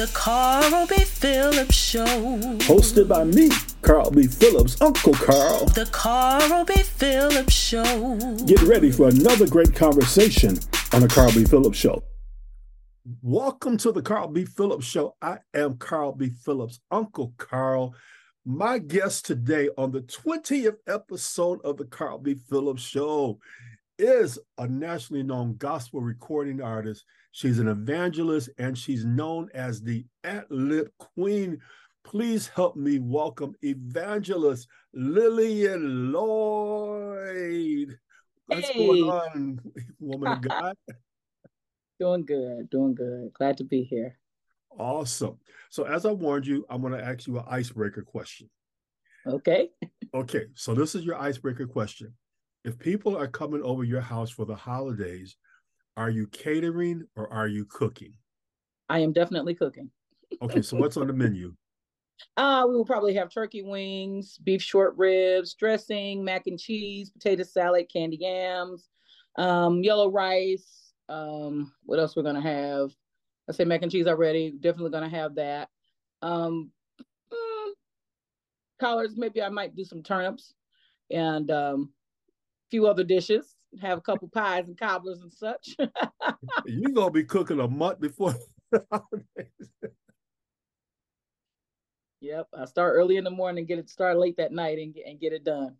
The Carl B. Phillips Show. Hosted by me, Carl B. Phillips, Uncle Carl. The Carl B. Phillips Show. Get ready for another great conversation on the Carl B. Phillips Show. Welcome to the Carl B. Phillips Show. I am Carl B. Phillips, Uncle Carl. My guest today on the 20th episode of the Carl B. Phillips Show is a nationally known gospel recording artist. She's an evangelist and she's known as the ad lib queen. Please help me welcome evangelist Lillian Lloyd. What's Hey. going on, woman of God? Doing good, doing good. Glad to be here. Awesome. So, as I warned you, I'm going to ask you an icebreaker question. Okay. Okay, so this is your icebreaker question. If people are coming over your house for the holidays, are you catering or are you cooking? I am definitely cooking. Okay, so what's on the menu? Uh, we will probably have turkey wings, beef short ribs, dressing, mac and cheese, potato salad, candy yams, um, yellow rice. Um, what else we're gonna have? I say mac and cheese already. Definitely gonna have that. Um, mm, collards. Maybe I might do some turnips and um, a few other dishes. Have a couple pies and cobblers and such. You're to be cooking a month before. Yep, I start early in the morning, get it start late that night, and get and get it done.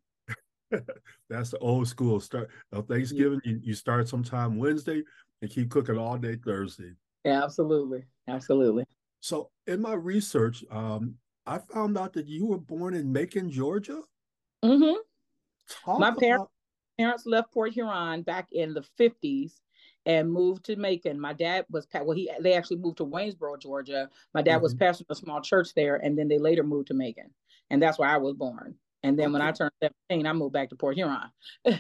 That's the old school start. Of Thanksgiving, you, you start sometime Wednesday and keep cooking all day Thursday. Yeah, absolutely, absolutely. So, in my research, um, I found out that you were born in Macon, Georgia. hmm Talk My parents- Parents left Port Huron back in the fifties and moved to Macon. My dad was well, he they actually moved to Waynesboro, Georgia. My dad was mm-hmm. pastor of a small church there, and then they later moved to Macon, and that's where I was born. And then when I turned seventeen, I moved back to Port Huron.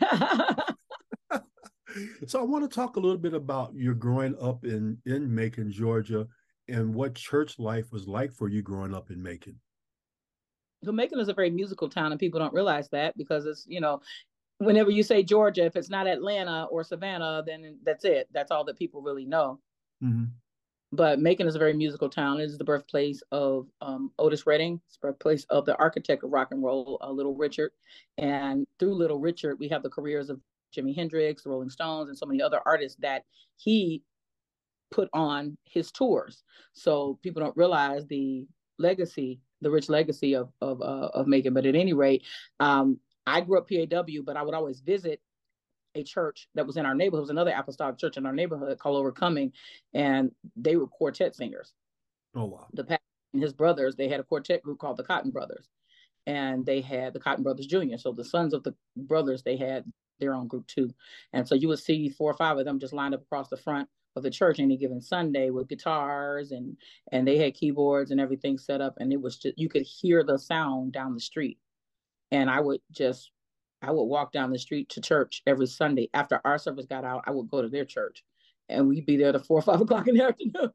So I want to talk a little bit about your growing up in in Macon, Georgia, and what church life was like for you growing up in Macon. So Macon is a very musical town, and people don't realize that because it's you know, whenever you say Georgia, if it's not Atlanta or Savannah, then that's it. That's all that people really know. Mm-hmm. But Macon is a very musical town. It is the birthplace of um, Otis Redding. It's the birthplace of the architect of rock and roll, uh, Little Richard. And through Little Richard, we have the careers of Jimi Hendrix, the Rolling Stones, and so many other artists that he put on his tours. So people don't realize the legacy, the rich legacy of of uh, of Macon. But at any rate, um, I grew up PAW, but I would always visit a church that was in our neighborhood. It was another apostolic church in our neighborhood called Overcoming, and they were quartet singers. Oh wow. The pastor and his brothers, they had a quartet group called the Cotton Brothers, and they had the Cotton Brothers Junior. So the sons of the brothers, they had their own group too, and so you would see four or five of them just lined up across the front of the church any given Sunday with guitars and and they had keyboards and everything set up, and it was just you could hear the sound down the street, and I would just I would walk down the street to church every Sunday. After our service got out, I would go to their church and we'd be there to four or five o'clock in the afternoon.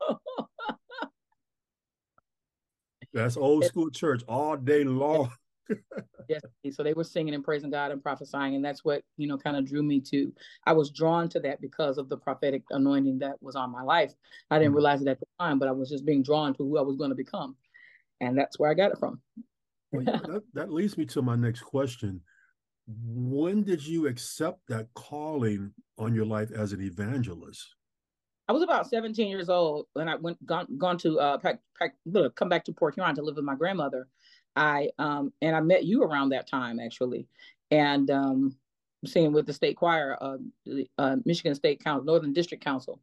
That's old school church all day long. yes. So they were singing and praising God and prophesying. And that's what, you know, kind of drew me to. I was drawn to that because of the prophetic anointing that was on my life. I didn't Mhm. realize it at the time, but I was just being drawn to who I was going to become. And that's where I got it from. Well, that, that leads me to my next question. When did you accept that calling on your life as an evangelist? I was about 17 years old when I went gone gone to uh pack, pack, come back to Port Huron to live with my grandmother. I um and I met you around that time actually, and um singing with the state choir, uh, uh Michigan State Council, Northern District Council,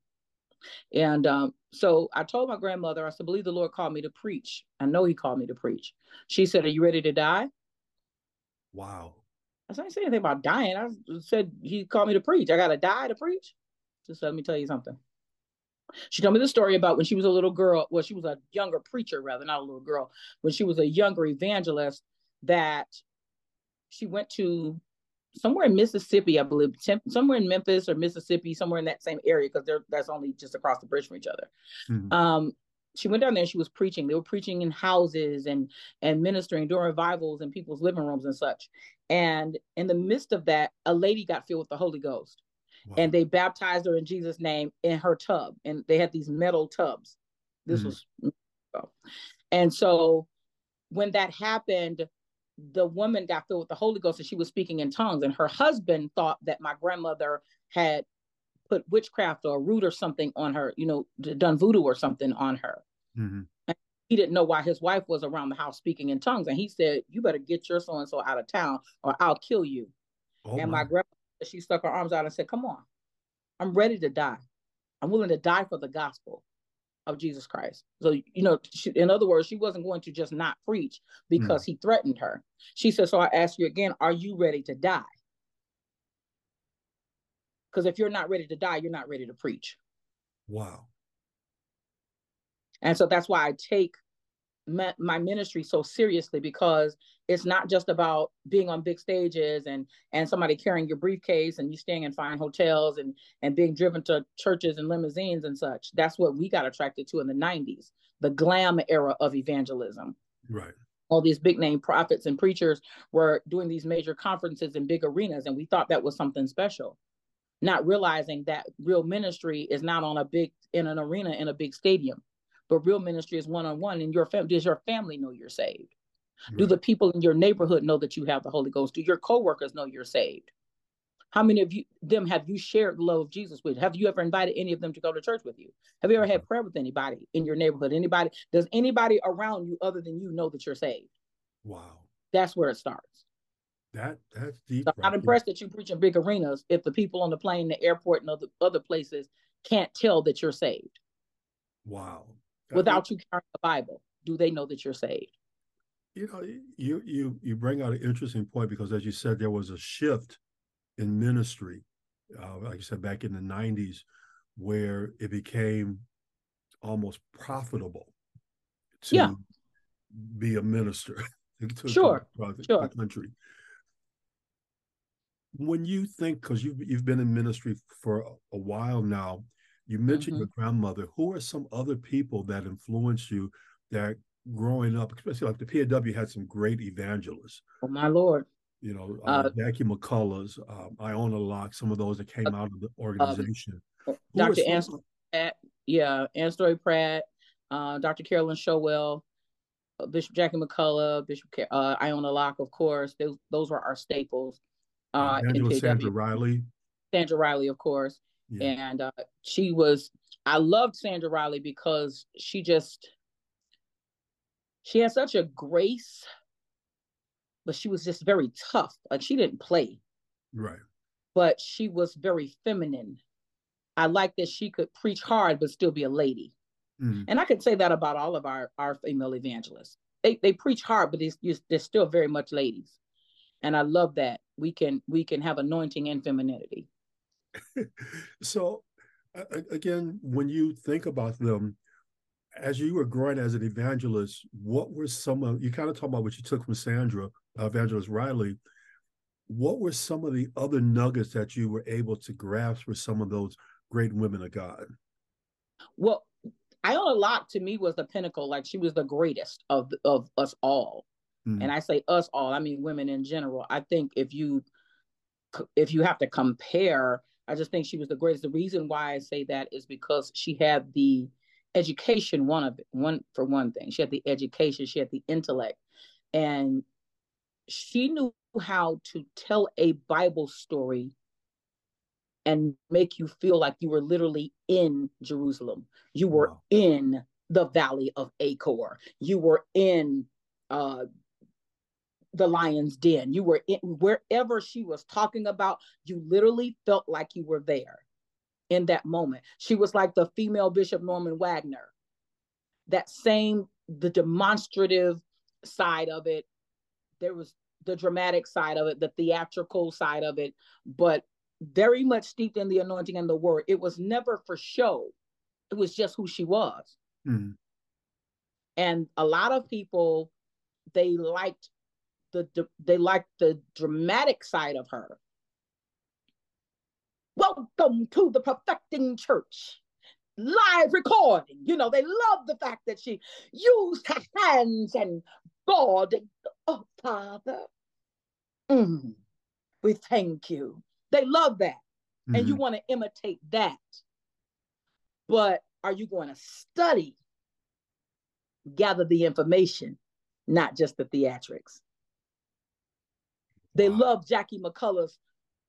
and um so I told my grandmother, I said, believe the Lord called me to preach. I know He called me to preach. She said, Are you ready to die? Wow. I said, I didn't say anything about dying. I said He called me to preach. I got to die to preach. Just let me tell you something. She told me the story about when she was a little girl. Well, she was a younger preacher, rather, not a little girl. When she was a younger evangelist, that she went to somewhere in Mississippi, I believe, somewhere in Memphis or Mississippi, somewhere in that same area, because they're that's only just across the bridge from each other. Mhm. Um, she went down there and she was preaching. They were preaching in houses and and ministering during revivals in people's living rooms and such. And in the midst of that, a lady got filled with the Holy Ghost Wow. and they baptized her in Jesus' name in her tub. And they had these metal tubs. This Mhm. was And so when that happened, the woman got filled with the Holy Ghost and she was speaking in tongues. And her husband thought that my grandmother had put witchcraft or root or something on her, you know, done voodoo or something on her. Mm-hmm. And he didn't know why his wife was around the house speaking in tongues. And he said, You better get your so and so out of town or I'll kill you. Oh and my, my grandmother, she stuck her arms out and said, Come on, I'm ready to die. I'm willing to die for the gospel of Jesus Christ. So, you know, she, in other words, she wasn't going to just not preach because mm. he threatened her. She said, So I ask you again, are you ready to die? Because if you're not ready to die, you're not ready to preach. Wow. And so that's why I take my, my ministry so seriously because it's not just about being on big stages and and somebody carrying your briefcase and you staying in fine hotels and and being driven to churches and limousines and such. That's what we got attracted to in the 90s the glam era of evangelism. Right. All these big name prophets and preachers were doing these major conferences in big arenas and we thought that was something special. Not realizing that real ministry is not on a big in an arena in a big stadium but real ministry is one on one. And your family does your family know you're saved? Right. Do the people in your neighborhood know that you have the Holy Ghost? Do your coworkers know you're saved? How many of you them have you shared the love of Jesus with? Have you ever invited any of them to go to church with you? Have you ever had mm-hmm. prayer with anybody in your neighborhood? Anybody? Does anybody around you other than you know that you're saved? Wow. That's where it starts. That that's deep. So I'm not impressed that you preach in big arenas if the people on the plane, the airport, and other other places can't tell that you're saved. Wow without you carrying the Bible? Do they know that you're saved? You know, you you you bring out an interesting point because, as you said, there was a shift in ministry, uh, like you said, back in the '90s, where it became almost profitable to yeah. be a minister to, sure. to sure. country. When you think, because you've you've been in ministry for a, a while now, you mentioned mm-hmm. your grandmother. Who are some other people that influenced you that growing up, especially like the PAW had some great evangelists? Oh my lord. You know, uh, uh, Jackie McCullough's, um, Iona Locke, some of those that came uh, out of the organization. Uh, Dr. Ann Pratt, yeah, Ann Story Pratt, uh, Dr. Carolyn Showell, uh, Bishop Jackie McCullough, Bishop uh, Iona Locke, of course. Those, those were our staples. Uh, Angela Sandra Riley. Sandra Riley, of course. Yeah. And uh, she was, I loved Sandra Riley because she just, she had such a grace, but she was just very tough. Like she didn't play. Right. But she was very feminine. I like that she could preach hard, but still be a lady. Mm. And I could say that about all of our, our female evangelists. They, they preach hard, but they're, they're still very much ladies. And I love that we can we can have anointing and femininity. so again, when you think about them, as you were growing as an evangelist, what were some of you kind of talk about what you took from Sandra, uh, Evangelist Riley? What were some of the other nuggets that you were able to grasp with some of those great women of God? Well, Iona Locke to me was the pinnacle. Like she was the greatest of of us all, mm-hmm. and I say us all. I mean women in general. I think if you if you have to compare I just think she was the greatest. The reason why I say that is because she had the education, one of it, one for one thing. She had the education, she had the intellect, and she knew how to tell a Bible story and make you feel like you were literally in Jerusalem. You were wow. in the valley of Achor. You were in uh, the lion's den. You were in wherever she was talking about, you literally felt like you were there in that moment. She was like the female Bishop Norman Wagner. That same, the demonstrative side of it. There was the dramatic side of it, the theatrical side of it, but very much steeped in the anointing and the word. It was never for show, it was just who she was. Mm. And a lot of people, they liked the they like the dramatic side of her. Welcome to the perfecting church. Live recording. You know, they love the fact that she used her hands and God, oh Father, mm, we thank you. They love that. Mm-hmm. And you mm-hmm. want to imitate that. But are you going to study gather the information, not just the theatrics. They love Jackie McCullough's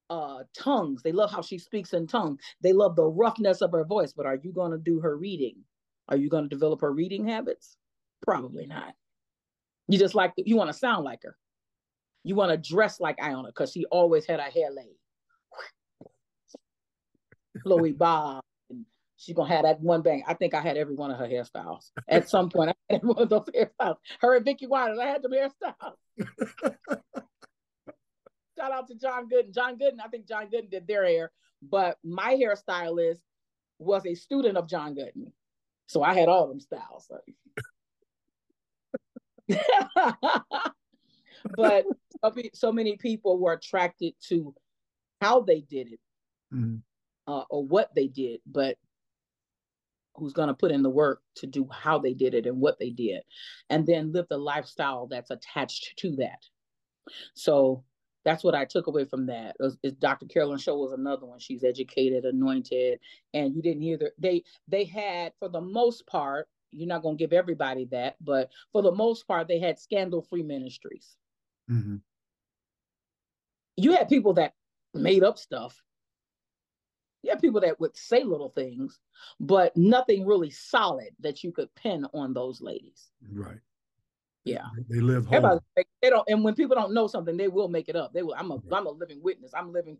uh, tongues. They love how she speaks in tongues. They love the roughness of her voice. But are you going to do her reading? Are you going to develop her reading habits? Probably not. You just like you want to sound like her. You want to dress like Iona because she always had her hair laid. Chloe Bob. And she's gonna have that one bang. I think I had every one of her hairstyles. At some point, I had one of those hairstyles. Her and Vicki Waters, I had them hairstyles. Shout out to John Gooden. John Gooden, I think John Gooden did their hair, but my hairstylist was a student of John Gooden. So I had all them styles. but so many people were attracted to how they did it mm-hmm. uh, or what they did, but who's going to put in the work to do how they did it and what they did, and then live the lifestyle that's attached to that. So that's what I took away from that. Is, is Dr. Carolyn Showell was another one. She's educated, anointed, and you didn't hear the, they they had for the most part. You're not going to give everybody that, but for the most part, they had scandal-free ministries. Mm-hmm. You had people that made up stuff. You had people that would say little things, but nothing really solid that you could pin on those ladies. Right. Yeah. They live home. They don't and when people don't know something, they will make it up. They will I'm a am a living witness. I'm living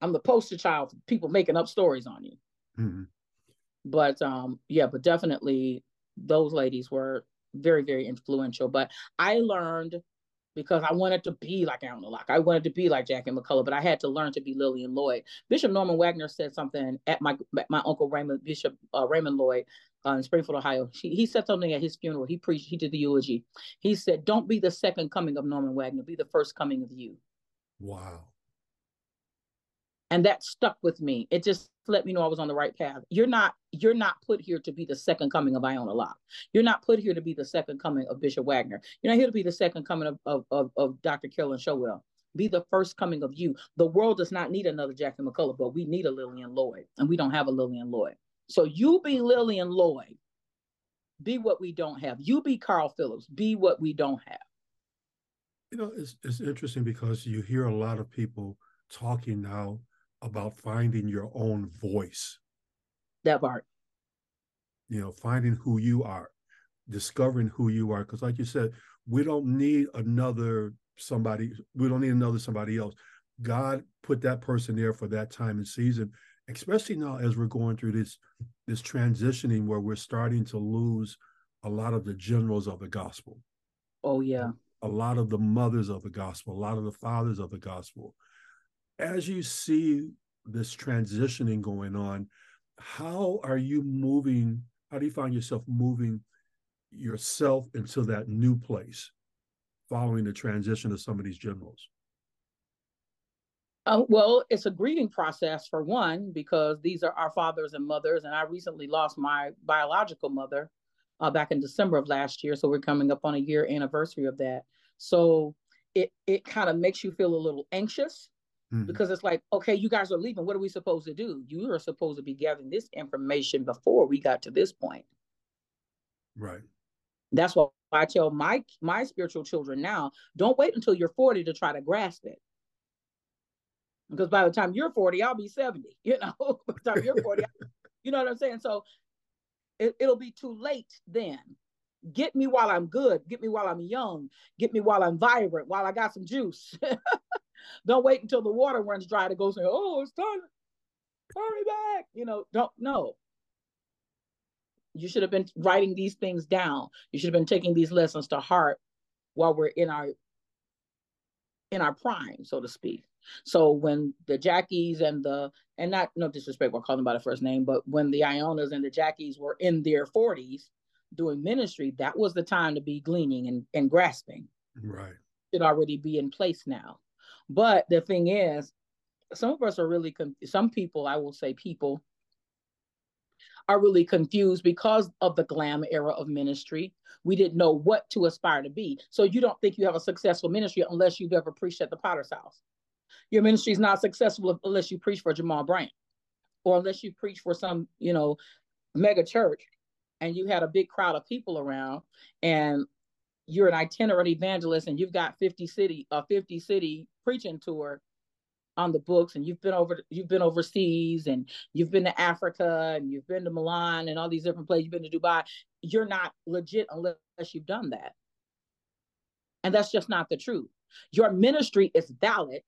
I'm the poster child for people making up stories on you. Mm-hmm. But um yeah, but definitely those ladies were very, very influential. But I learned because I wanted to be like Iona Locke. I wanted to be like Jackie McCullough, but I had to learn to be Lillian Lloyd. Bishop Norman Wagner said something at my my uncle Raymond Bishop uh, Raymond Lloyd uh, in Springfield, Ohio. He, he said something at his funeral. He preached. He did the eulogy. He said, "Don't be the second coming of Norman Wagner. Be the first coming of you." Wow. And that stuck with me. It just let me know I was on the right path. You're not you're not put here to be the second coming of Iona Locke. You're not put here to be the second coming of Bishop Wagner. You're not here to be the second coming of, of, of, of Dr. Carolyn Showell. Be the first coming of you. The world does not need another Jackie McCullough, but we need a Lillian Lloyd, and we don't have a Lillian Lloyd. So you be Lillian Lloyd. Be what we don't have. You be Carl Phillips. Be what we don't have. You know, it's it's interesting because you hear a lot of people talking now about finding your own voice. That part. You know, finding who you are, discovering who you are. Because, like you said, we don't need another somebody. We don't need another somebody else. God put that person there for that time and season, especially now as we're going through this this transitioning where we're starting to lose a lot of the generals of the gospel. Oh yeah. A lot of the mothers of the gospel, a lot of the fathers of the gospel as you see this transitioning going on, how are you moving? How do you find yourself moving yourself into that new place following the transition of some of these generals? Uh, well, it's a grieving process for one, because these are our fathers and mothers. And I recently lost my biological mother uh, back in December of last year. So we're coming up on a year anniversary of that. So it, it kind of makes you feel a little anxious Mm-hmm. Because it's like, okay, you guys are leaving. What are we supposed to do? You are supposed to be gathering this information before we got to this point. Right. That's why I tell my my spiritual children now. Don't wait until you're 40 to try to grasp it. Because by the time you're 40, I'll be 70. You know, by the time you're 40, you know what I'm saying? So it, it'll be too late then. Get me while I'm good. Get me while I'm young. Get me while I'm vibrant, while I got some juice. don't wait until the water runs dry to go say, oh, it's time. Hurry back. You know, don't know. You should have been writing these things down. You should have been taking these lessons to heart while we're in our in our prime, so to speak. So when the Jackies and the and not no disrespect, we're calling them by the first name, but when the Ionas and the Jackies were in their 40s doing ministry, that was the time to be gleaning and, and grasping. Right. It already be in place now. But the thing is, some of us are really con- some people, I will say people are really confused because of the glam era of ministry. We didn't know what to aspire to be. So you don't think you have a successful ministry unless you've ever preached at the Potter's house. Your ministry is not successful unless you preach for Jamal Bryant or unless you preach for some, you know, mega church and you had a big crowd of people around and you're an itinerant evangelist and you've got 50 city a 50 city preaching tour on the books and you've been over you've been overseas and you've been to Africa and you've been to Milan and all these different places you've been to Dubai. You're not legit unless you've done that. And that's just not the truth. Your ministry is valid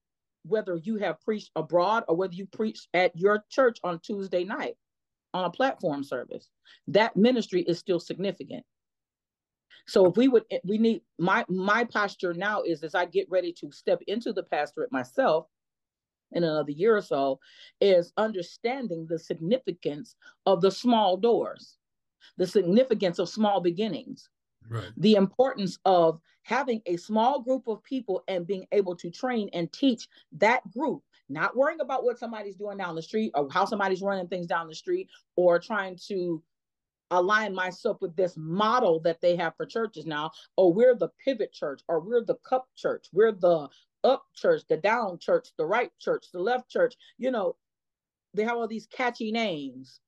whether you have preached abroad or whether you preach at your church on Tuesday night on a platform service. That ministry is still significant. So if we would eh, we need my my posture now is as i get ready to step into the pastorate myself in another year or so is understanding the significance of the small doors, the significance of small beginnings, right. the importance of having a small group of people and being able to train and teach that group, not worrying about what somebody's doing down the street or how somebody's running things down the street or trying to align myself with this model that they have for churches now oh, we're the pivot church or we're the cup church we're the up church, the down church, the right church, the left church. You know, they have all these catchy names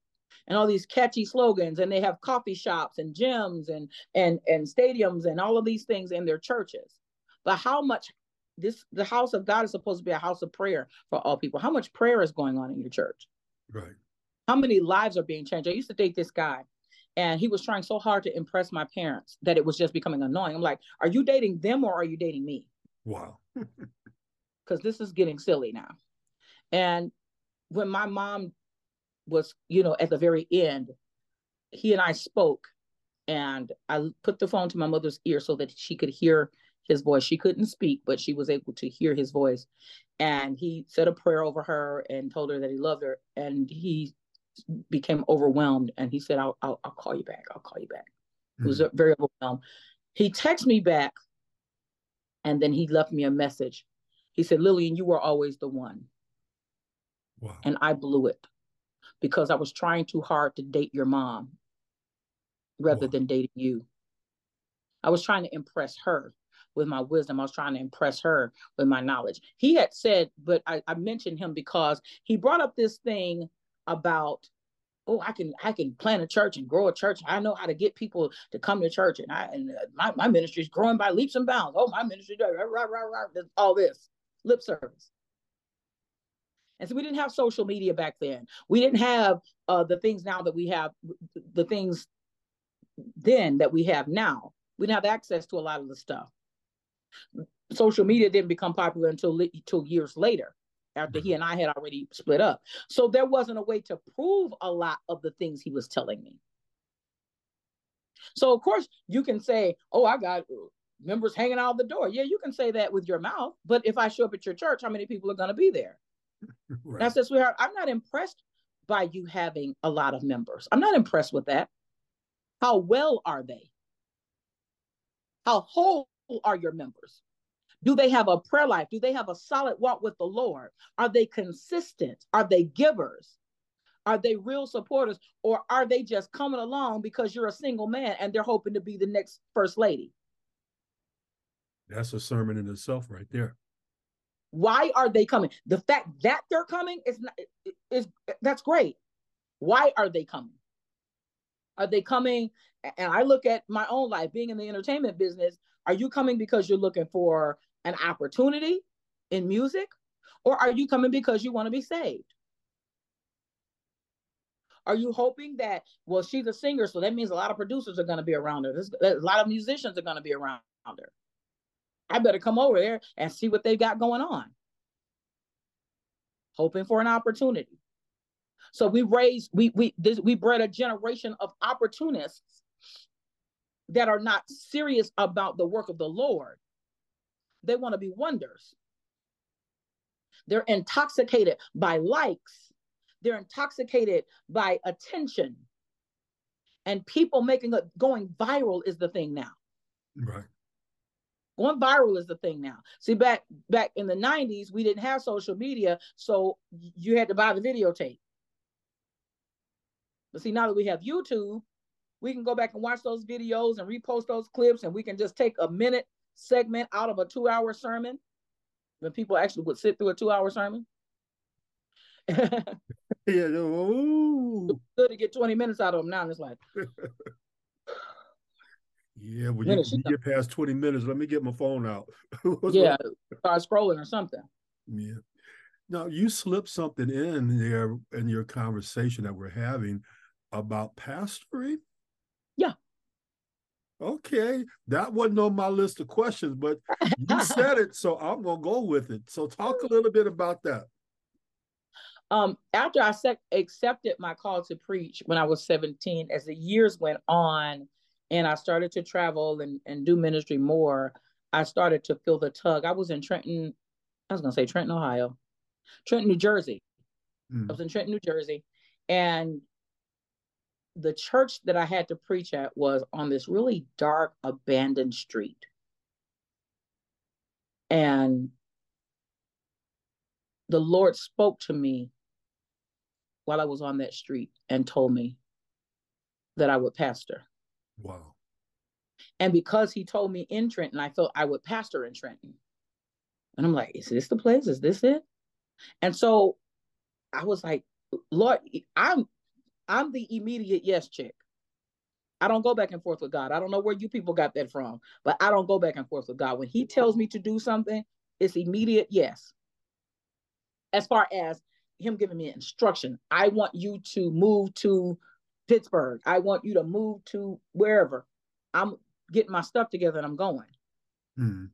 and all these catchy slogans and they have coffee shops and gyms and and and stadiums and all of these things in their churches. But how much this the house of god is supposed to be a house of prayer for all people. How much prayer is going on in your church? Right. How many lives are being changed? I used to date this guy and he was trying so hard to impress my parents that it was just becoming annoying. I'm like are you dating them or are you dating me? Wow. Because this is getting silly now. And when my mom was, you know, at the very end, he and I spoke and I put the phone to my mother's ear so that she could hear his voice. She couldn't speak, but she was able to hear his voice. And he said a prayer over her and told her that he loved her. And he became overwhelmed and he said, I'll, I'll, I'll call you back. I'll call you back. Mm-hmm. He was hmm. very overwhelmed. He texted me back and then he left me a message. He said, Lillian, you were always the one. Wow. And I blew it because I was trying too hard to date your mom rather wow. than dating you. I was trying to impress her with my wisdom. I was trying to impress her with my knowledge. He had said, but I, I mentioned him because he brought up this thing about oh i can i can plant a church and grow a church. I know how to get people to come to church and i and uh, my, my ministry is growing by leaps and bounds. Oh my ministry rah, rah, rah, rah, all this. Lip service. And so we didn't have social media back then. We didn't have uh, the things now that we have the things then that we have now. We didn't have access to a lot of the stuff. Social media didn't become popular until until years later after he mm-hmm. and I had already split up. So there wasn't a way to prove a lot of the things he was telling me. So of course you can say, "Oh, I got members hanging out the door." Yeah, you can say that with your mouth, but if I show up at your church, how many people are going to be there? right. I said, "Sweetheart, I'm not impressed by you having a lot of members. I'm not impressed with that. How well are they? How whole are your members? Do they have a prayer life? Do they have a solid walk with the Lord? Are they consistent? Are they givers? Are they real supporters? Or are they just coming along because you're a single man and they're hoping to be the next first lady? That's a sermon in itself, right there. Why are they coming? The fact that they're coming is not is that's great. Why are they coming? Are they coming? And I look at my own life being in the entertainment business. Are you coming because you're looking for an opportunity in music? Or are you coming because you want to be saved? Are you hoping that, well, she's a singer, so that means a lot of producers are going to be around her. There's, a lot of musicians are going to be around her. I better come over there and see what they've got going on. Hoping for an opportunity. So we raised, we we this, we bred a generation of opportunists that are not serious about the work of the Lord they want to be wonders. They're intoxicated by likes. They're intoxicated by attention. And people making it going viral is the thing now. Right. Going viral is the thing now. See, back back in the 90s, we didn't have social media, so you had to buy the videotape. But see, now that we have YouTube, we can go back and watch those videos and repost those clips, and we can just take a minute segment out of a two hour sermon when people actually would sit through a two hour sermon. Yeah. Ooh. Good to get 20 minutes out of them now. And it's like, Yeah, when you, you you get past 20 minutes, let me get my phone out. Yeah, start scrolling or something. Yeah. Now you slipped something in there in your conversation that we're having about pastoring. Yeah. Okay. That wasn't on my list of questions, but you said it, so I'm gonna go with it. So talk a little bit about that. Um, after I sec- accepted my call to preach when I was 17, as the years went on and I started to travel and, and do ministry more, I started to feel the tug. I was in Trenton, I was gonna say Trenton, Ohio, Trenton, New Jersey. Mm. I was in Trenton, New Jersey, and the church that I had to preach at was on this really dark, abandoned street. And the Lord spoke to me while I was on that street and told me that I would pastor. Wow. And because he told me in Trenton, I felt I would pastor in Trenton. And I'm like, is this the place? Is this it? And so I was like, Lord, I'm I'm the immediate yes chick. I don't go back and forth with God. I don't know where you people got that from, but I don't go back and forth with God. When He tells me to do something, it's immediate yes. As far as Him giving me instruction, I want you to move to Pittsburgh. I want you to move to wherever. I'm getting my stuff together and I'm going. Mm.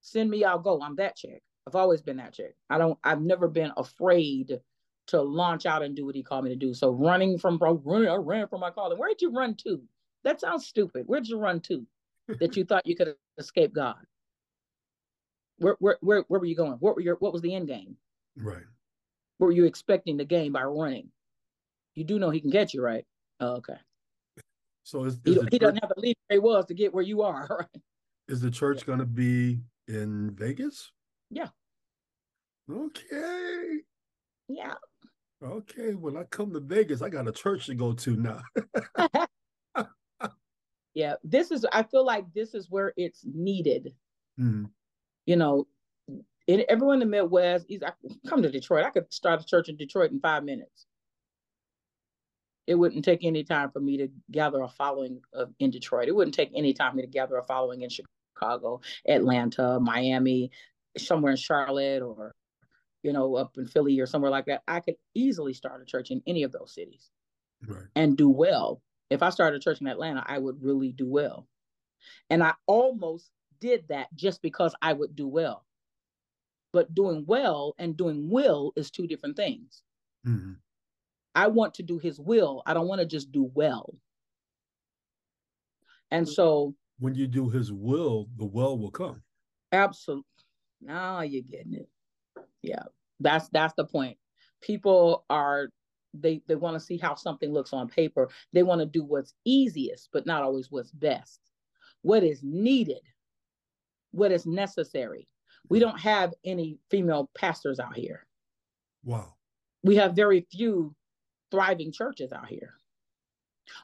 Send me, I'll go. I'm that chick. I've always been that chick. I don't, I've never been afraid to launch out and do what he called me to do. So running from running, uh, I ran from my calling. Where did you run to? That sounds stupid. Where did you run to that you thought you could escape God? Where, where, where, where were you going? What were your, what was the end game? Right. What were you expecting to gain by running? You do know he can catch you, right? Oh, okay. So is, He, is, the, he church, doesn't have to leave where he was to get where you are, right? is the church going to be in Vegas? Yeah. Okay. Yeah. Okay. When I come to Vegas, I got a church to go to now. Yeah. This is, I feel like this is where it's needed. Mm. You know, in, everyone in the Midwest, is I come to Detroit. I could start a church in Detroit in five minutes. It wouldn't take any time for me to gather a following of, in Detroit. It wouldn't take any time for me to gather a following in Chicago, Atlanta, Miami, somewhere in Charlotte, or you know, up in Philly or somewhere like that. I could easily start a church in any of those cities Right. and do well. If I started a church in Atlanta, I would really do well. And I almost did that just because I would do well. But doing well and doing will is two different things. Mm. I want to do his will. I don't want to just do well. And so, When you do his will, the well will come. absolutely, now you're getting it. Yeah, that's that's the point. People are they they want to see how something looks on paper. They want to do what's easiest, but not always what's best. What is needed, what is necessary. We don't have any female pastors out here. Wow. we have very few thriving churches out here.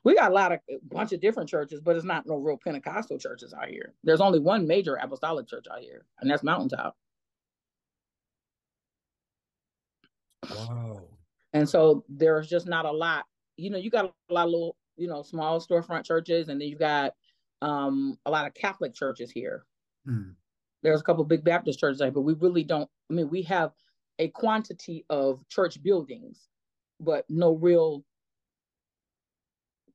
We got a lot of a bunch of different churches, but it's not no real Pentecostal churches out here. There's only one major apostolic church out here, and that's Mountaintop. Wow. And so there's just not a lot. You know, you got a lot of little, you know, small storefront churches, and then you've got um, a lot of Catholic churches here. Mm. There's a couple big Baptist churches there, but we really don't. I mean, we have a quantity of church buildings, but no real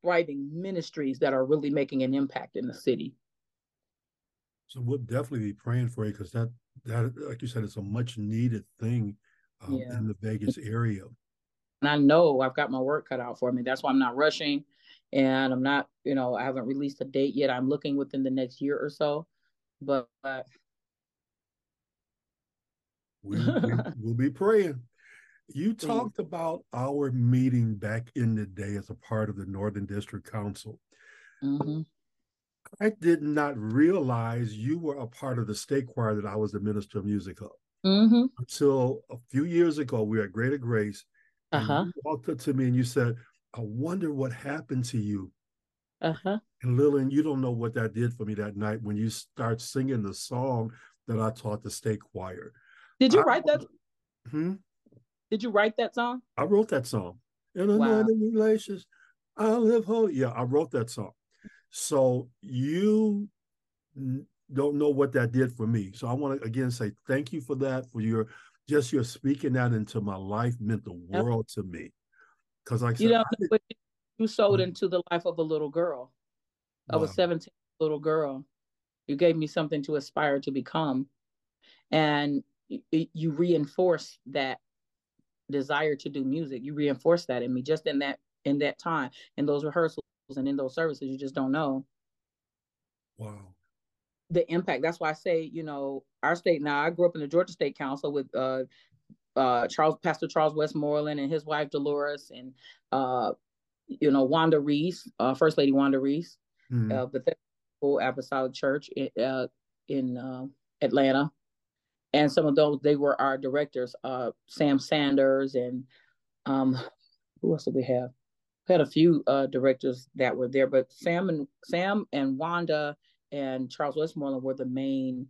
thriving ministries that are really making an impact in the city. So we'll definitely be praying for you because that that like you said, it's a much needed thing um, Yeah. in the Vegas area. And I know I've got my work cut out for me. That's why I'm not rushing. And I'm not, you know, I haven't released a date yet. I'm looking within the next year or so. But, but We, we will be praying. You talked about our meeting back in the day as a part of the Northern District Council. mhm. I did not realize you were a part of the state choir that I was the minister of music of. Mhm. Until a few years ago, we were at Greater Grace. Uh-huh. You walked up to me and you said, I wonder what happened to you. Uh-huh. And Lillian, you don't know what that did for me that night when you start singing the song that I taught the state choir. Did you I write that? Hmm? Did you write that song? I wrote that song. In Wow. anointed relations, I live holy. Yeah, I wrote that song. So you don't know what that did for me. So I want to again say thank you for that, for your just your speaking that into my life meant the world to me. Because like I You said, know what you- you sowed Mhm. into the life of a little girl, of wow. a 17 little girl. You gave me something to aspire to become. And y- y- you reinforce that desire to do music. You reinforce that in me just in that in that time, in those rehearsals and in those services. You just don't know wow. The impact. That's why I say, you know, our state now, I grew up in the Georgia State Council with uh uh Charles Pastor Charles Westmoreland and his wife Dolores and uh you know Wanda Reese, uh First Lady Wanda Reese Mhm. uh Bethesda Apostolic Church in uh in uh, Atlanta. And some of those they were our directors, uh Sam Sanders and um who else did we have? We had a few uh directors that were there, but Sam and Sam and Wanda and Charles Westmoreland were the main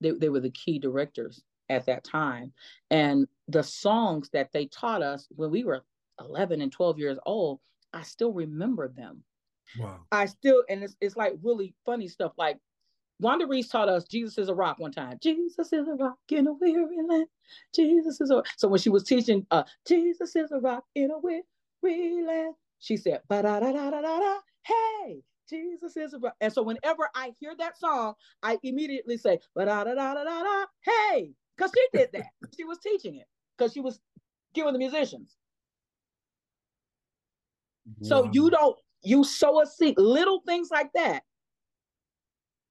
they, they were the key directors at that time. And the songs that they taught us when we were 11 and 12 years old, I still remember them. Wow. I still, and it's, it's like really funny stuff. Like Wanda Reese taught us Jesus is a rock one time. Jesus is a rock in a weary land. Jesus is a so when she was teaching uh Jesus is a rock in a weary land, she said, ba da da da da da da, hey, Jesus is a rock. And so whenever I hear that song, I immediately say, da da da da da hey, because she did that. she was teaching it because she was giving the musicians. So you don't you sow a seed, little things like that.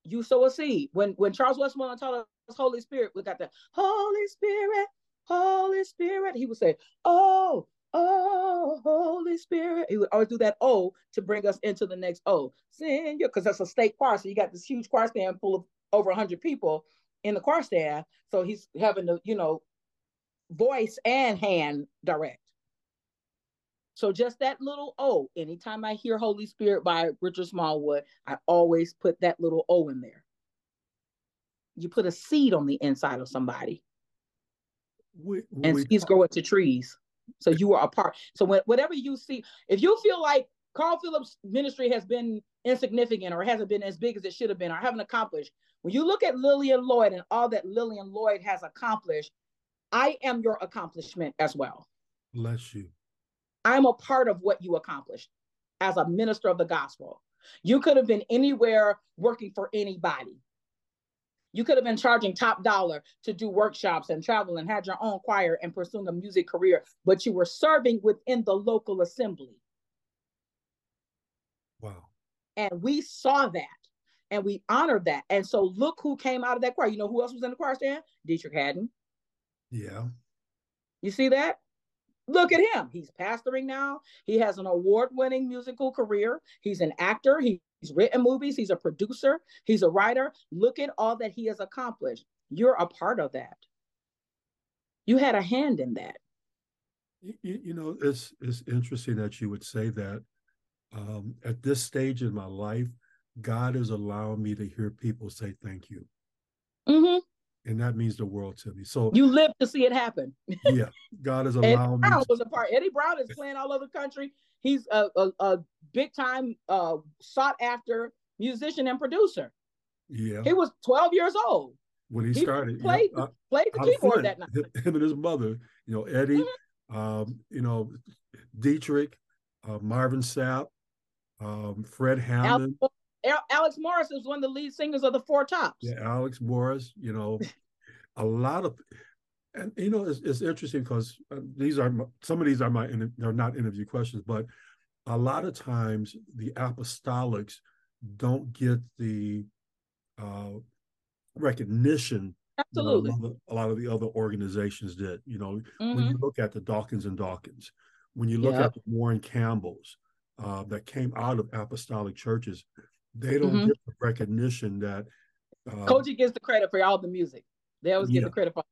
You sow a seed. When when Charles Westmoreland taught us Holy Spirit, we got the Holy Spirit, Holy Spirit. He would say, "Oh, oh, Holy Spirit." He would always do that "oh" to bring us into the next "oh." Sing your, because that's a state choir, so you got this huge choir stand full of over hundred people in the choir stand. So he's having to, you know, voice and hand direct. So just that little O, anytime I hear Holy Spirit by Richard Smallwood, I always put that little O in there. You put a seed on the inside of somebody, We, and we, seeds grow into trees. So you are a part. So when, whatever you see, if you feel like Carl Phillips' ministry has been insignificant or hasn't been as big as it should have been or haven't accomplished, when you look at Lillian Lloyd and all that Lillian Lloyd has accomplished, I am your accomplishment as well. bless you. I'm a part of what you accomplished as a minister of the gospel. You could have been anywhere working for anybody. You could have been charging top dollar to do workshops and travel and had your own choir and pursuing a music career, but you were serving within the local assembly. Wow. And we saw that and we honored that. And so look who came out of that choir. You know who else was in the choir stand? Dietrich Haddon. Yeah. You see that? Look at him. He's pastoring now. He has an award winning musical career. He's an actor. He's written movies. He's a producer. He's a writer. Look at all that he has accomplished. You're a part of that. You had a hand in that. You, you know, it's it's interesting that you would say that. Um, at this stage in my life, God is allowing me to hear people say thank you, and that means the world to me. So You live to see it happen. yeah, God is allowing. Brown was a part. Eddie Brown is playing all over the country. He's a, a, a big time, uh, sought after musician and producer. yeah, He was 12 years old. when he he started, you know, played- uh, Played the out of keyboard that night. him and his mother, you know, Eddie, Mm-hmm. um, you know, Dietrich, uh, Marvin Sapp, um, Fred Hammond, Al- Alex Morris is one of the lead singers of the Four Tops. yeah, Alex Morris, you know, a lot of, and you know, it's, it's interesting because uh, these are my, some of these are my they're not interview questions, but a lot of times the apostolics don't get the uh, recognition that a Absolutely. lot, of, a lot of the other organizations did. You know, when Mhm. you look at the Dawkins and Dawkins, when you look Yep. at the Warren Campbells uh, that came out of apostolic churches, they don't Mhm. get the recognition that. Uh, COGIC gets the credit for all the music. They always get Yeah. the credit for.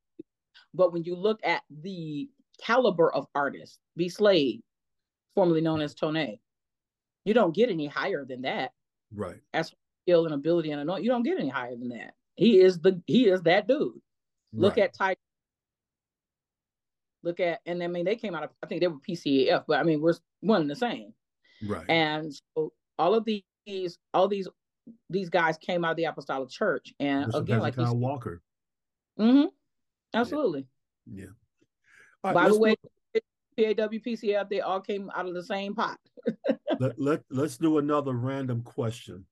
But when you look at the caliber of artists, B. Slade, formerly known as Tone, you don't get any higher than that. right. That's skill and ability and anoint, you don't get any higher than that. He is the he is that dude. Look right. at Ty. Look at, and I mean, they came out of, I think they were PCAF, but I mean, we're one and the same. Right. And so all of these, all these, these guys came out of the Apostolic Church, and Bishop again, like you, Hezekiah Walker. hmm absolutely. Yeah. All right, By the way, PAW, PCF, they all came out of the same pot. let, let, let's do another random question.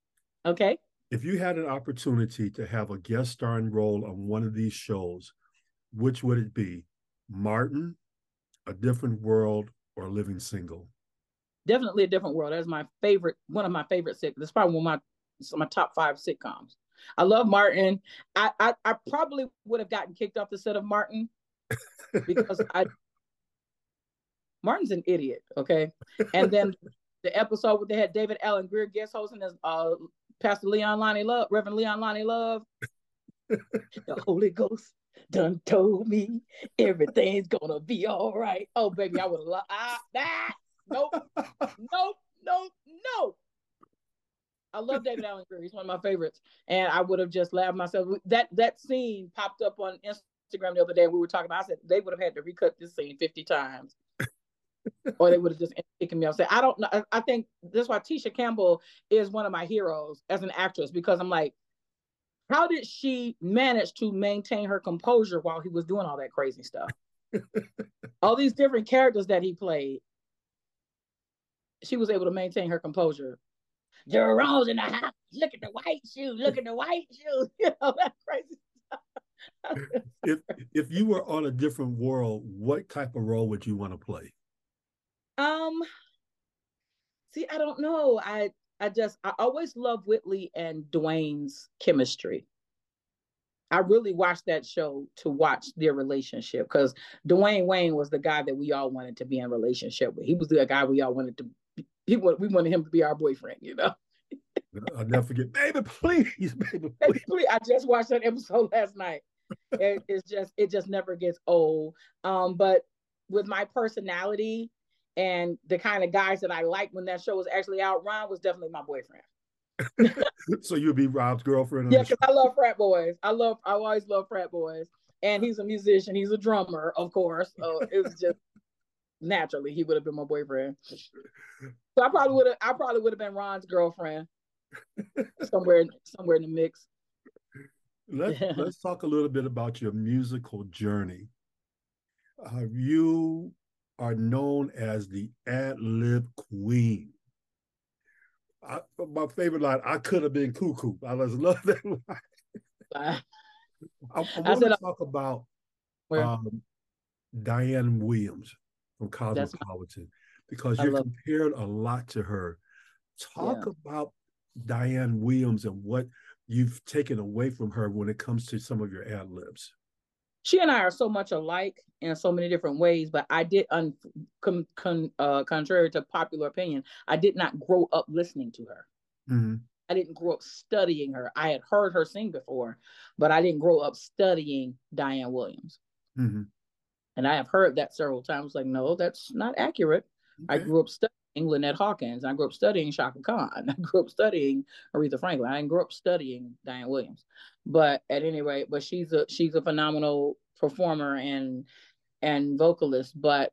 Okay. If you had an opportunity to have a guest starring role on one of these shows, which would it be? Martin, A Different World, or Living Single? Definitely a different world. That's my favorite, one of my favorite sitcoms. That's probably one of my my top five sitcoms. I love Martin. I, I I probably would have gotten kicked off the set of Martin because I Martin's an idiot, okay? And then the episode where they had David Alan Grier guest hosting as uh Pastor Leon Lonnie Love, Reverend Leon Lonnie Love. the Holy Ghost done told me everything's gonna be all right. Oh baby, I would love loved ah, that. Nope, nope, nope, nope. I love David Alan Grier. He's one of my favorites, and I would have just laughed myself. That that scene popped up on Instagram the other day. And we were talking about. I said they would have had to recut this scene fifty times, or they would have just taken me off. Say I don't know. I, I think that's why Tisha Campbell is one of my heroes as an actress because I'm like, how did she manage to maintain her composure while he was doing all that crazy stuff? all these different characters that he played, she was able to maintain her composure. Jerome's in the house. Look at the white shoes. Look at the white shoes. You know that crazy stuff. if if you were on a different world, what type of role would you want to play? Um, see, I don't know. I I just I always love Whitley and Dwayne's chemistry. I really watched that show to watch their relationship because Dwayne Wayne was the guy that we all wanted to be in relationship with. He was the guy we all wanted to. He want, we wanted him to be our boyfriend, you know. I'll never forget, baby, please, baby, please. please. I just watched that episode last night. It, it's just it just never gets old. Um, but with my personality and the kind of guys that I liked when that show was actually out, Ron was definitely my boyfriend. so you'd be Rob's girlfriend? Yeah, because I love frat boys. I love I always love frat boys. And he's a musician, he's a drummer, of course. So it was just naturally he would have been my boyfriend. So I probably would have I probably would have been Ron's girlfriend. somewhere somewhere in the mix. Let's let's talk a little bit about your musical journey. Uh, you are known as the ad lib queen. I, my favorite line, I could have been cuckoo. I just love that line. I, I want to talk about um, Diane Williams from Cosmopolitan because I you're compared a lot to her. Talk Yeah. about Diane Williams and what you've taken away from her when it comes to some of your ad libs. she and I are so much alike in so many different ways, but I did, un, con, con, uh, contrary to popular opinion, I did not grow up listening to her. Mm-hmm. I didn't grow up studying her. I had heard her sing before, but I didn't grow up studying Diane Williams. Mm-hmm. And I have heard that several times. Like, no, that's not accurate. I grew up studying Lynette Hawkins. I grew up studying Chaka Khan. I grew up studying Aretha Franklin. I didn't grow up studying Diane Williams. But at any rate, but she's a she's a phenomenal performer and and vocalist. But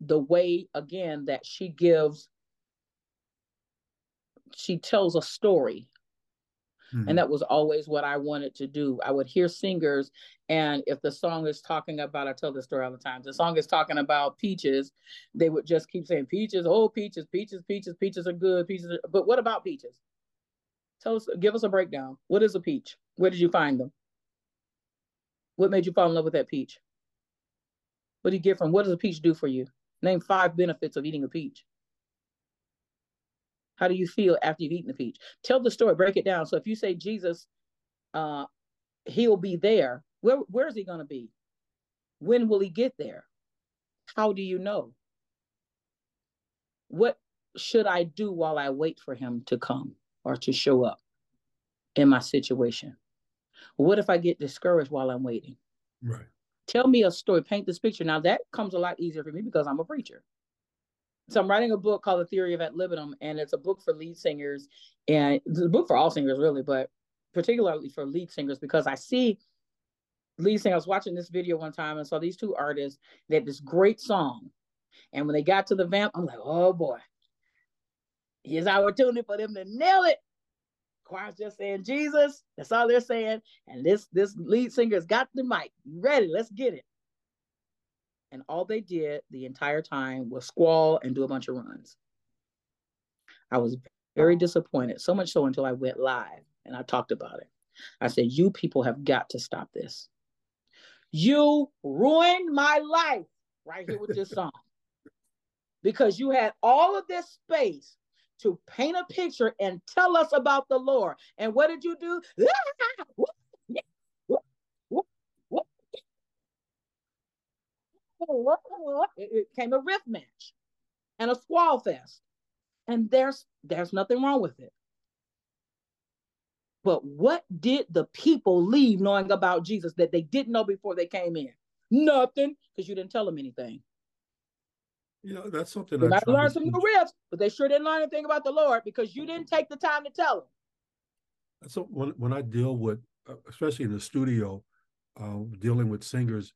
the way again that she gives she tells a story Mm-hmm. and that was always what I wanted to do. I would hear singers, and if the song is talking about, I tell this story all the time. The song is talking about peaches, they would just keep saying peaches, oh peaches, peaches, peaches, peaches are good, peaches. Are... But what about peaches? Tell us, give us a breakdown. What is a peach? Where did you find them? What made you fall in love with that peach? What do you get from? What does a peach do for you? Name five benefits of eating a peach. How do you feel after you've eaten the peach? Tell the story, break it down. So if you say Jesus, uh, he'll be there. Where where is he going to be? When will he get there? How do you know? What should I do while I wait for him to come or to show up in my situation? What if I get discouraged while I'm waiting? Right. Tell me a story, paint this picture. Now that comes a lot easier for me because I'm a preacher. So I'm writing a book called The Theory of Ad Libitum, and it's a book for lead singers, and it's a book for all singers really, but particularly for lead singers because I see lead singers. I was watching this video one time and saw these two artists. They had this great song, and when they got to the vamp, I'm like, oh boy, here's our opportunity for them to nail it. Choir's just saying Jesus. That's all they're saying. And this this lead singer's got the mic. Ready? Let's get it. And all they did the entire time was squall and do a bunch of runs. I was very disappointed, so much so until I went live and I talked about it. I said, You people have got to stop this. You ruined my life right here with this song because you had all of this space to paint a picture and tell us about the Lord. And what did you do? Ah, It came a riff match and a squall fest. And there's there's nothing wrong with it. But what did the people leave knowing about Jesus that they didn't know before they came in? Nothing, because you didn't tell them anything. You know, that's something they might learn some new riffs, but they sure didn't learn anything about the Lord because you didn't take the time to tell them. So when when I deal with, uh, especially in the studio, uh, dealing with singers,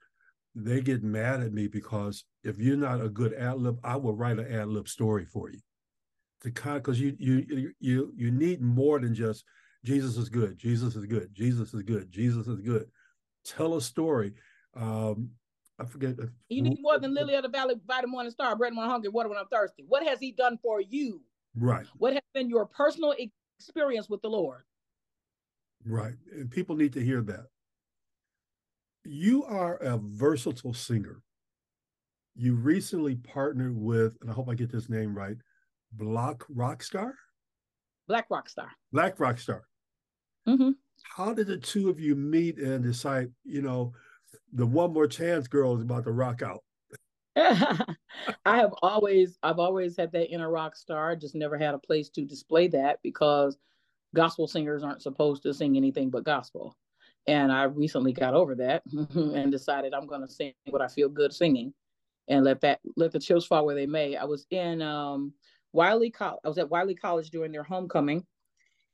they get mad at me because if you're not a good ad lib, I will write an ad lib story for you. To kind because you you you you need more than just Jesus is good, Jesus is good, Jesus is good, Jesus is good. Tell a story. Um, I forget. You need more than Lily of the Valley, Bright and Morning Star, bread when I'm hungry, water when I'm thirsty. What has He done for you? Right. What has been your personal experience with the Lord? Right, and people need to hear that. You are a versatile singer. You recently partnered with, and I hope I get this name right, Black Rockstar. Black Rockstar. Black Rockstar. Mm-hmm. How did the two of you meet and decide, you know, the one more chance girl is about to rock out? I have always I've always had that inner rock star, just never had a place to display that because gospel singers aren't supposed to sing anything but gospel. And I recently got over that and decided I'm going to sing what I feel good singing and let that let the chips fall where they may. I was in um Wiley College. I was at Wiley College during their homecoming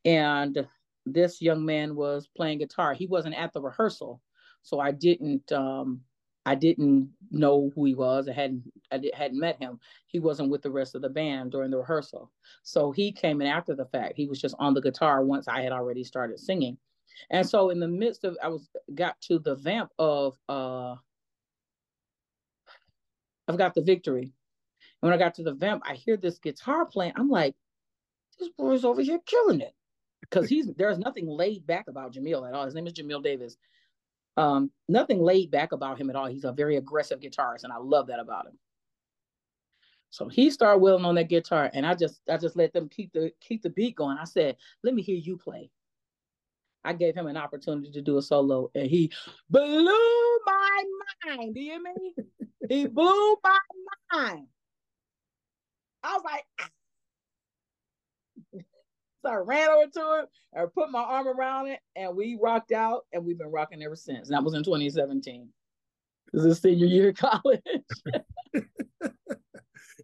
and this young man was playing guitar. He wasn't at the rehearsal, so I didn't um, I didn't know who he was. I hadn't I hadn't met him. He wasn't with the rest of the band during the rehearsal, so he came in after the fact. He was just on the guitar once I had already started singing, and so in the midst of I was got to the vamp of uh, I've got the victory. And when I got to the vamp, I hear this guitar playing. I'm like, this boy's over here killing it because he's there's nothing laid back about Jamil at all. His name is Jamil Davis. Um, nothing laid back about him at all. He's a very aggressive guitarist, and I love that about him. So he started wailing on that guitar, and I just I just let them keep the keep the beat going. I said, "Let me hear you play." I gave him an opportunity to do a solo, and he blew my mind. Do you hear me? he blew my mind. I was like, ah. so I ran over to it, and put my arm around it, and we rocked out, and we've been rocking ever since. And that was in 2017. This is senior year of college.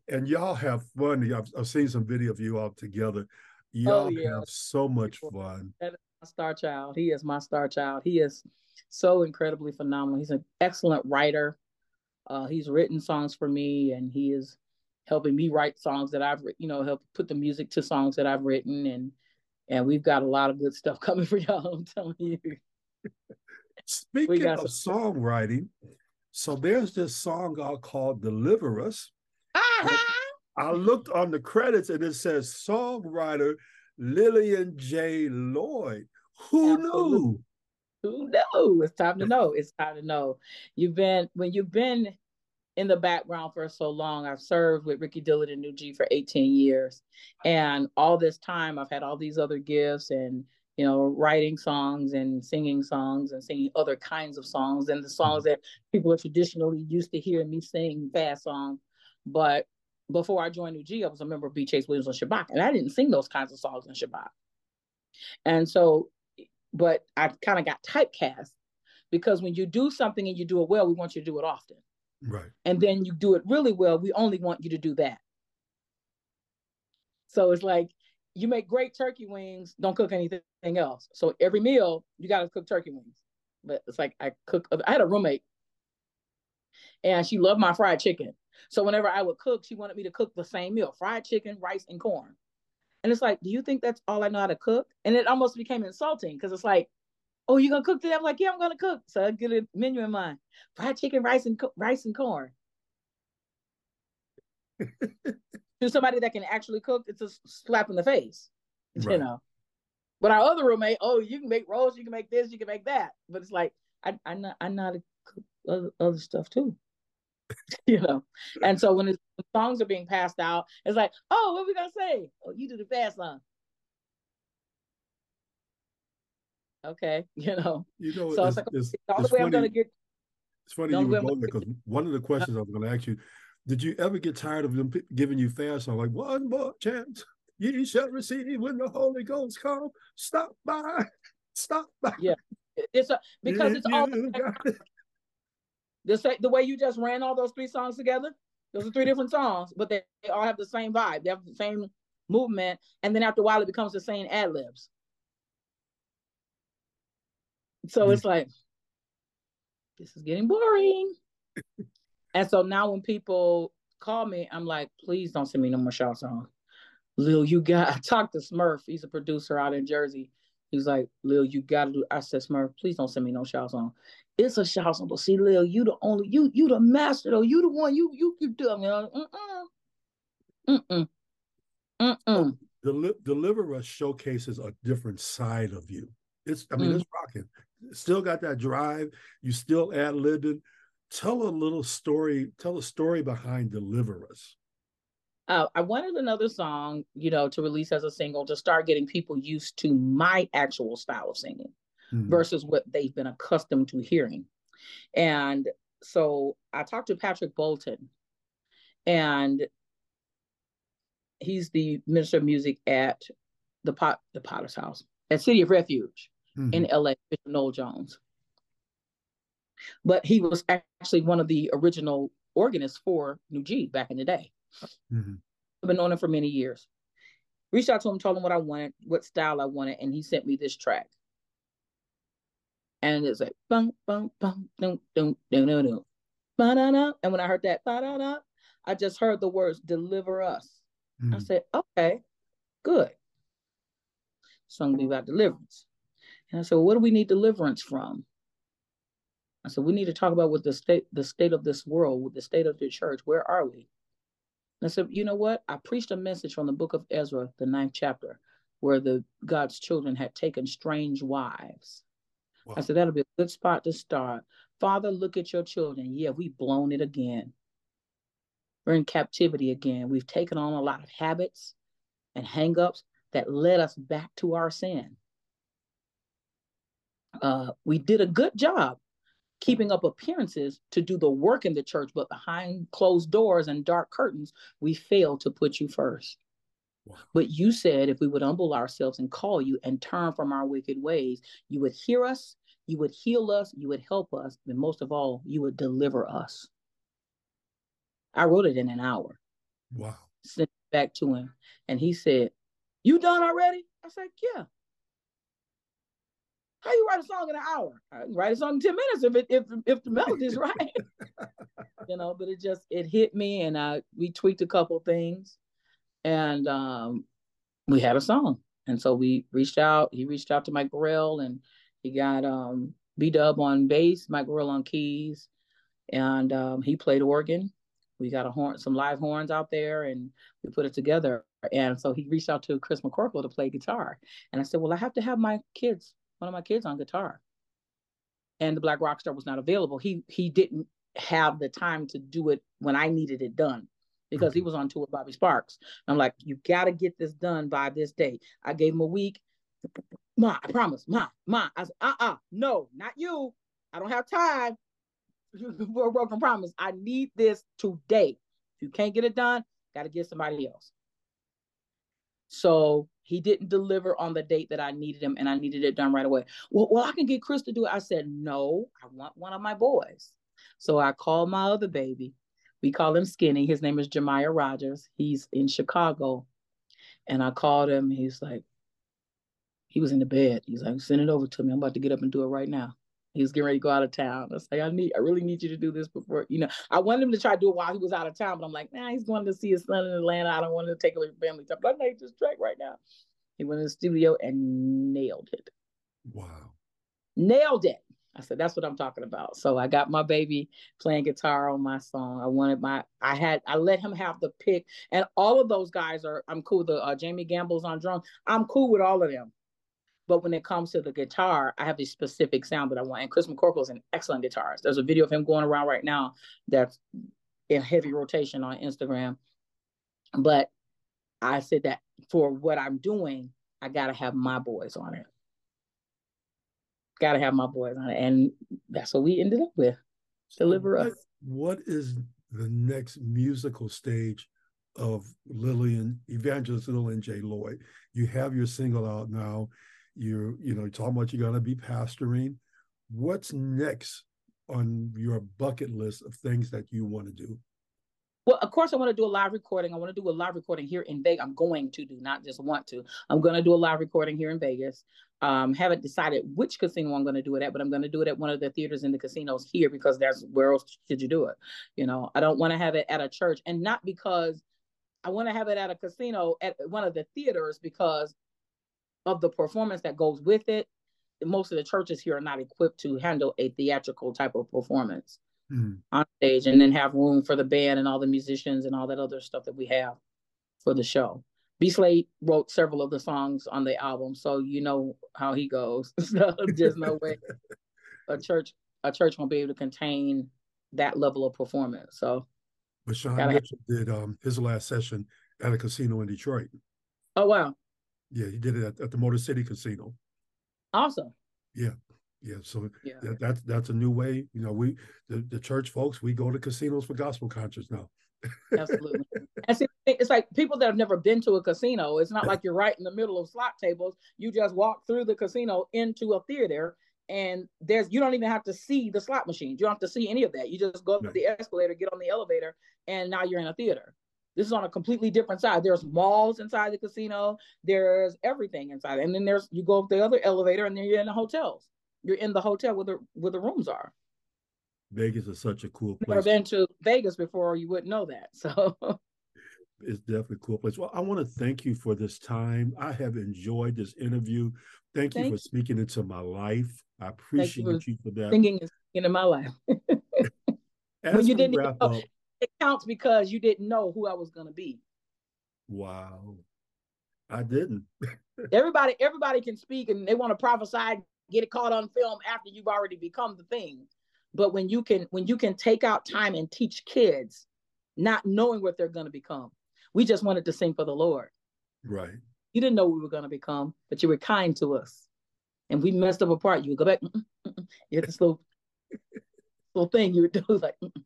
and y'all have fun. I've, I've, seen some video of you all together. Oh, y'all oh, yeah. have so much fun. That is my star child. He is my star child. He is so incredibly phenomenal. He's an excellent writer. Uh, he's written songs for me, and he is helping me write songs that I've you know help put the music to songs that I've written and and we've got a lot of good stuff coming for y'all. I'm telling you. Speaking of some... songwriting, so there's this song I called "Deliver Us." Uh-huh. I looked on the credits and it says songwriter Lillian J. Lloyd. Who Absolutely. knew? Who knew? It's time to know. It's time to know. You've been when you've been in the background for so long. I've served with Ricky Dillard and New G for 18 years. And all this time I've had all these other gifts and you know, writing songs and singing songs and singing other kinds of songs and the songs that people are traditionally used to hearing me sing fast songs. But before I joined New G, I was a member of B. Chase Williams on Shabach, and I didn't sing those kinds of songs in Shabach. And so, but I kind of got typecast because when you do something and you do it well, we want you to do it often. Right. And then you do it really well. We only want you to do that. So it's like you make great turkey wings, don't cook anything else. So every meal, you got to cook turkey wings. but it's like I cook. I had a roommate, and she loved my fried chicken. So whenever I would cook, she wanted me to cook the same meal: fried chicken, rice, and corn. And it's like, do you think that's all I know how to cook? And it almost became insulting because it's like, oh, you're gonna cook today? I'm like, yeah, I'm gonna cook. So I get a menu in mind: fried chicken, rice, and rice and corn. to somebody that can actually cook, it's a slap in the face, right. you know. But our other roommate, oh, you can make rolls, you can make this, you can make that. But it's like I I know I know how to cook other, other stuff too. you know. And so when the songs are being passed out, it's like, oh, what are we gonna say? Oh, you do the fast song. Okay, you know. You know, so it's, it's like it's, the only way funny, I'm gonna get. It's funny you going because one of the questions I was going to ask you: Did you ever get tired of them giving you fast song like one more chance? Ye shall receive when the Holy Ghost come. Stop by, stop by. Yeah, it's a because it's all the, way you just ran all those three songs together. Those are three different songs, but they, they all have the same vibe. They have the same movement, and then after a while, it becomes the same ad libs. So mm-hmm. it's like this is getting boring. and so now when people call me, I'm like, please don't send me no more shout songs. Lil, you got I talked to Smurf. He's a producer out in Jersey. He's like, Lil, you gotta do. I said, Smurf, please don't send me no shout song. It's a shout song, but see, Lil, you the only you you the master though. You the one. You you you do. I mean, mm mm mm mm. Deli- Deliver Us showcases a different side of you. It's I mean, mm. it's rocking. Still got that drive. You still ad libbing. Tell a little story. Tell a story behind Deliver Us uh, I wanted another song, you know, to release as a single to start getting people used to my actual style of singing mm-hmm. versus what they've been accustomed to hearing. And so I talked to Patrick Bolton, and he's the minister of music at the pot the Potter's House at City of Refuge mm-hmm. in LA, Bishop Noel Jones. But he was actually one of the original organists for New G back in the day. Mm-hmm. I've been on him for many years. Reached out to him, told him what I wanted, what style I wanted, and he sent me this track. And it's like bum bum bum dum dum dum dum dum. Ba-da-da. And when I heard that ba-da-da, I just heard the words deliver us. Mm-hmm. I said, okay, good. Song be about deliverance. And I said, well, what do we need deliverance from? I said, we need to talk about what the state, the state of this world, the state of the church. Where are we? I said, you know what? I preached a message from the book of Ezra, the ninth chapter, where the God's children had taken strange wives. Wow. I said, that'll be a good spot to start. Father, look at your children. Yeah, we've blown it again. We're in captivity again. We've taken on a lot of habits and hangups that led us back to our sin. Uh, we did a good job keeping up appearances to do the work in the church, but behind closed doors and dark curtains, we fail to put you first. Wow. But you said if we would humble ourselves and call you and turn from our wicked ways, you would hear us, you would heal us, you would help us, and most of all, you would deliver us. I wrote it in an hour. Wow. Sent it back to him. And he said, You done already? I said, Yeah. How you write a song in an hour? I write a song in 10 minutes if it if if the melody's right. you know, but it just it hit me and I we tweaked a couple things and um we had a song. And so we reached out, he reached out to Mike Burrell and he got um B Dub on bass, Mike Burrell on keys, and um, he played organ. We got a horn, some live horns out there, and we put it together. And so he reached out to Chris McCorkle to play guitar. And I said, Well, I have to have my kids one of my kids on guitar. And the Black Rock Star was not available. He he didn't have the time to do it when I needed it done because he was on tour with Bobby Sparks. I'm like, you got to get this done by this date. I gave him a week. Ma, I promise. Ma, ma. I said, uh-uh, no, not you. I don't have time for a broken promise. I need this today. If you can't get it done, got to get somebody else. So he didn't deliver on the date that I needed him, and I needed it done right away. Well, well, I can get Chris to do it. I said, no, I want one of my boys. So I called my other baby. We call him Skinny. His name is Jemiah Rogers. He's in Chicago. And I called him. He's like, he was in the bed. He's like, send it over to me. I'm about to get up and do it right now. He was getting ready to go out of town. I was like, I need, I really need you to do this before, you know. I wanted him to try to do it while he was out of town, but I'm like, nah, he's going to see his son in Atlanta. I don't want to take away from family time. But I need this track right now. He went in the studio and nailed it. Wow. Nailed it. I said, that's what I'm talking about. So I got my baby playing guitar on my song. I wanted my, I had, I let him have the pick. And all of those guys are, I'm cool. The uh, Jamie Gamble's on drum. I'm cool with all of them. But when it comes to the guitar, I have a specific sound that I want. And Chris McCorkle is an excellent guitarist. There's a video of him going around right now that's in heavy rotation on Instagram. But I said that for what I'm doing, I got to have my boys on it. Got to have my boys on it. And that's what we ended up with. Deliver us. What is the next musical stage of Lillian, Evangelist Lillian J. Lloyd? You have your single out now. You're, you know, talking about you're going to be pastoring. What's next on your bucket list of things that you want to do? Well, of course, I want to do a live recording. I want to do a live recording here in Vegas. I'm going to do, not just want to. I'm going to do a live recording here in Vegas. Um, haven't decided which casino I'm going to do it at, but I'm going to do it at one of the theaters in the casinos here because that's where else should you do it? You know, I don't want to have it at a church, and not because I want to have it at a casino at one of the theaters because of the performance that goes with it. Most of the churches here are not equipped to handle a theatrical type of performance mm-hmm. on stage and then have room for the band and all the musicians and all that other stuff that we have for the show. B Slade wrote several of the songs on the album, so you know how he goes. so there's no way a church a church won't be able to contain that level of performance. So but Sean Mitchell did um, his last session at a casino in Detroit. Oh wow. Yeah, he did it at, at the Motor City Casino. Awesome. Yeah. Yeah, so yeah. That, that's that's a new way. You know, we the, the church folks we go to casinos for gospel concerts now. Absolutely, and see, it's like people that have never been to a casino. It's not like you're right in the middle of slot tables. You just walk through the casino into a theater, and there's you don't even have to see the slot machines. You don't have to see any of that. You just go up the escalator, get on the elevator, and now you're in a theater. This is on a completely different side. There's malls inside the casino. There's everything inside, and then there's you go up the other elevator, and then you're in the hotels you're in the hotel where the where the rooms are. Vegas is such a cool place. Never been to Vegas before, you wouldn't know that. So it's definitely a cool place. Well, I want to thank you for this time. I have enjoyed this interview. Thank, thank you for speaking into my life. I appreciate you, you, for that. Thinking into my life. when you didn't know, up, it counts because you didn't know who I was going to be. Wow, I didn't. everybody, everybody can speak and they want to prophesy get it caught on film after you've already become the thing. But when you can when you can take out time and teach kids, not knowing what they're going to become, we just wanted to sing for the Lord. Right. You didn't know we were going to become, but you were kind to us, and we messed up a part. You would go back. Mm-mm, mm-mm. You had this little little thing you would do like mm, mm.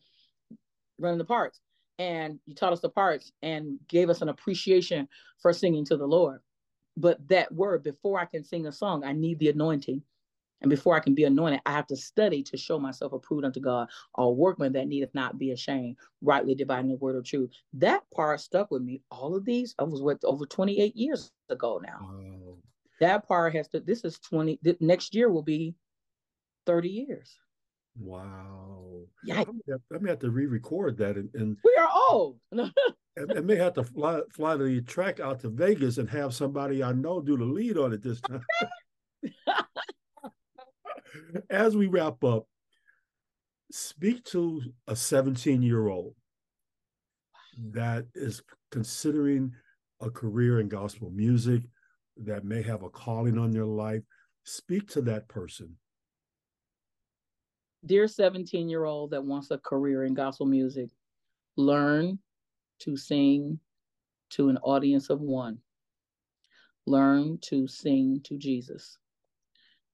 Running the parts, and you taught us the parts and gave us an appreciation for singing to the Lord. But that word, before I can sing a song, I need the anointing. And before I can be anointed, I have to study to show myself approved unto God, a workman that needeth not be ashamed, rightly dividing the word of truth. That part stuck with me. All of these, I was what over 28 years ago now. Wow. That part has to, this is 20, next year will be 30 years. Wow. Yeah. I may have to re-record that and, and we are old. I may have to fly fly the track out to Vegas and have somebody I know do the lead on it this time. As we wrap up, speak to a 17 year old that is considering a career in gospel music, that may have a calling on their life. Speak to that person. Dear 17 year old that wants a career in gospel music, learn to sing to an audience of one. Learn to sing to Jesus.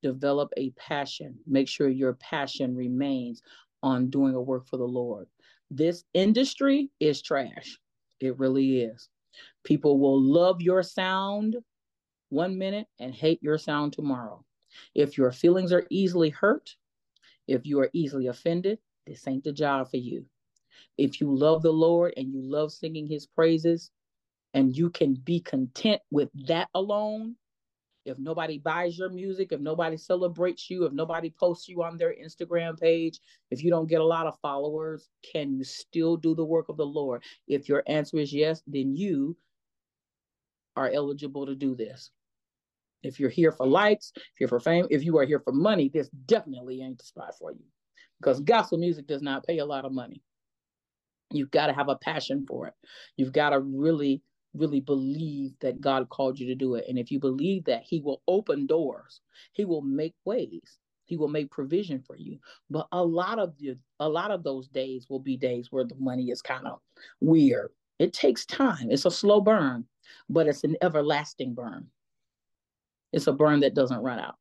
Develop a passion. Make sure your passion remains on doing a work for the Lord. This industry is trash. It really is. People will love your sound one minute and hate your sound tomorrow. If your feelings are easily hurt, if you are easily offended, this ain't the job for you. If you love the Lord and you love singing his praises and you can be content with that alone, if nobody buys your music, if nobody celebrates you, if nobody posts you on their Instagram page, if you don't get a lot of followers, can you still do the work of the Lord? If your answer is yes, then you are eligible to do this. If you're here for likes, if you're for fame, if you are here for money, this definitely ain't the spot for you because gospel music does not pay a lot of money. You've got to have a passion for it. You've got to really really believe that God called you to do it. And if you believe that, He will open doors, He will make ways. He will make provision for you. But a lot of the a lot of those days will be days where the money is kind of weird. It takes time. It's a slow burn, but it's an everlasting burn. It's a burn that doesn't run out.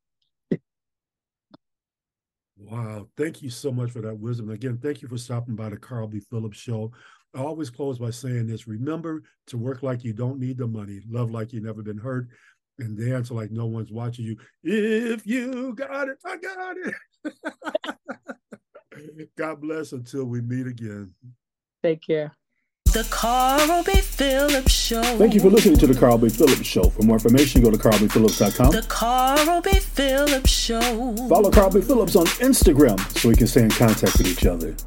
Wow. Thank you so much for that wisdom. Again, thank you for stopping by the Carl B. Phillips show. I always close by saying this remember to work like you don't need the money, love like you've never been hurt, and dance like no one's watching you. If you got it, I got it. God bless until we meet again. Take care. The Carl B. Phillips Show. Thank you for listening to the Carl B. Phillips Show. For more information, go to carlbphillips.com. The Carl B. Phillips Show. Follow Carl B. Phillips on Instagram so we can stay in contact with each other.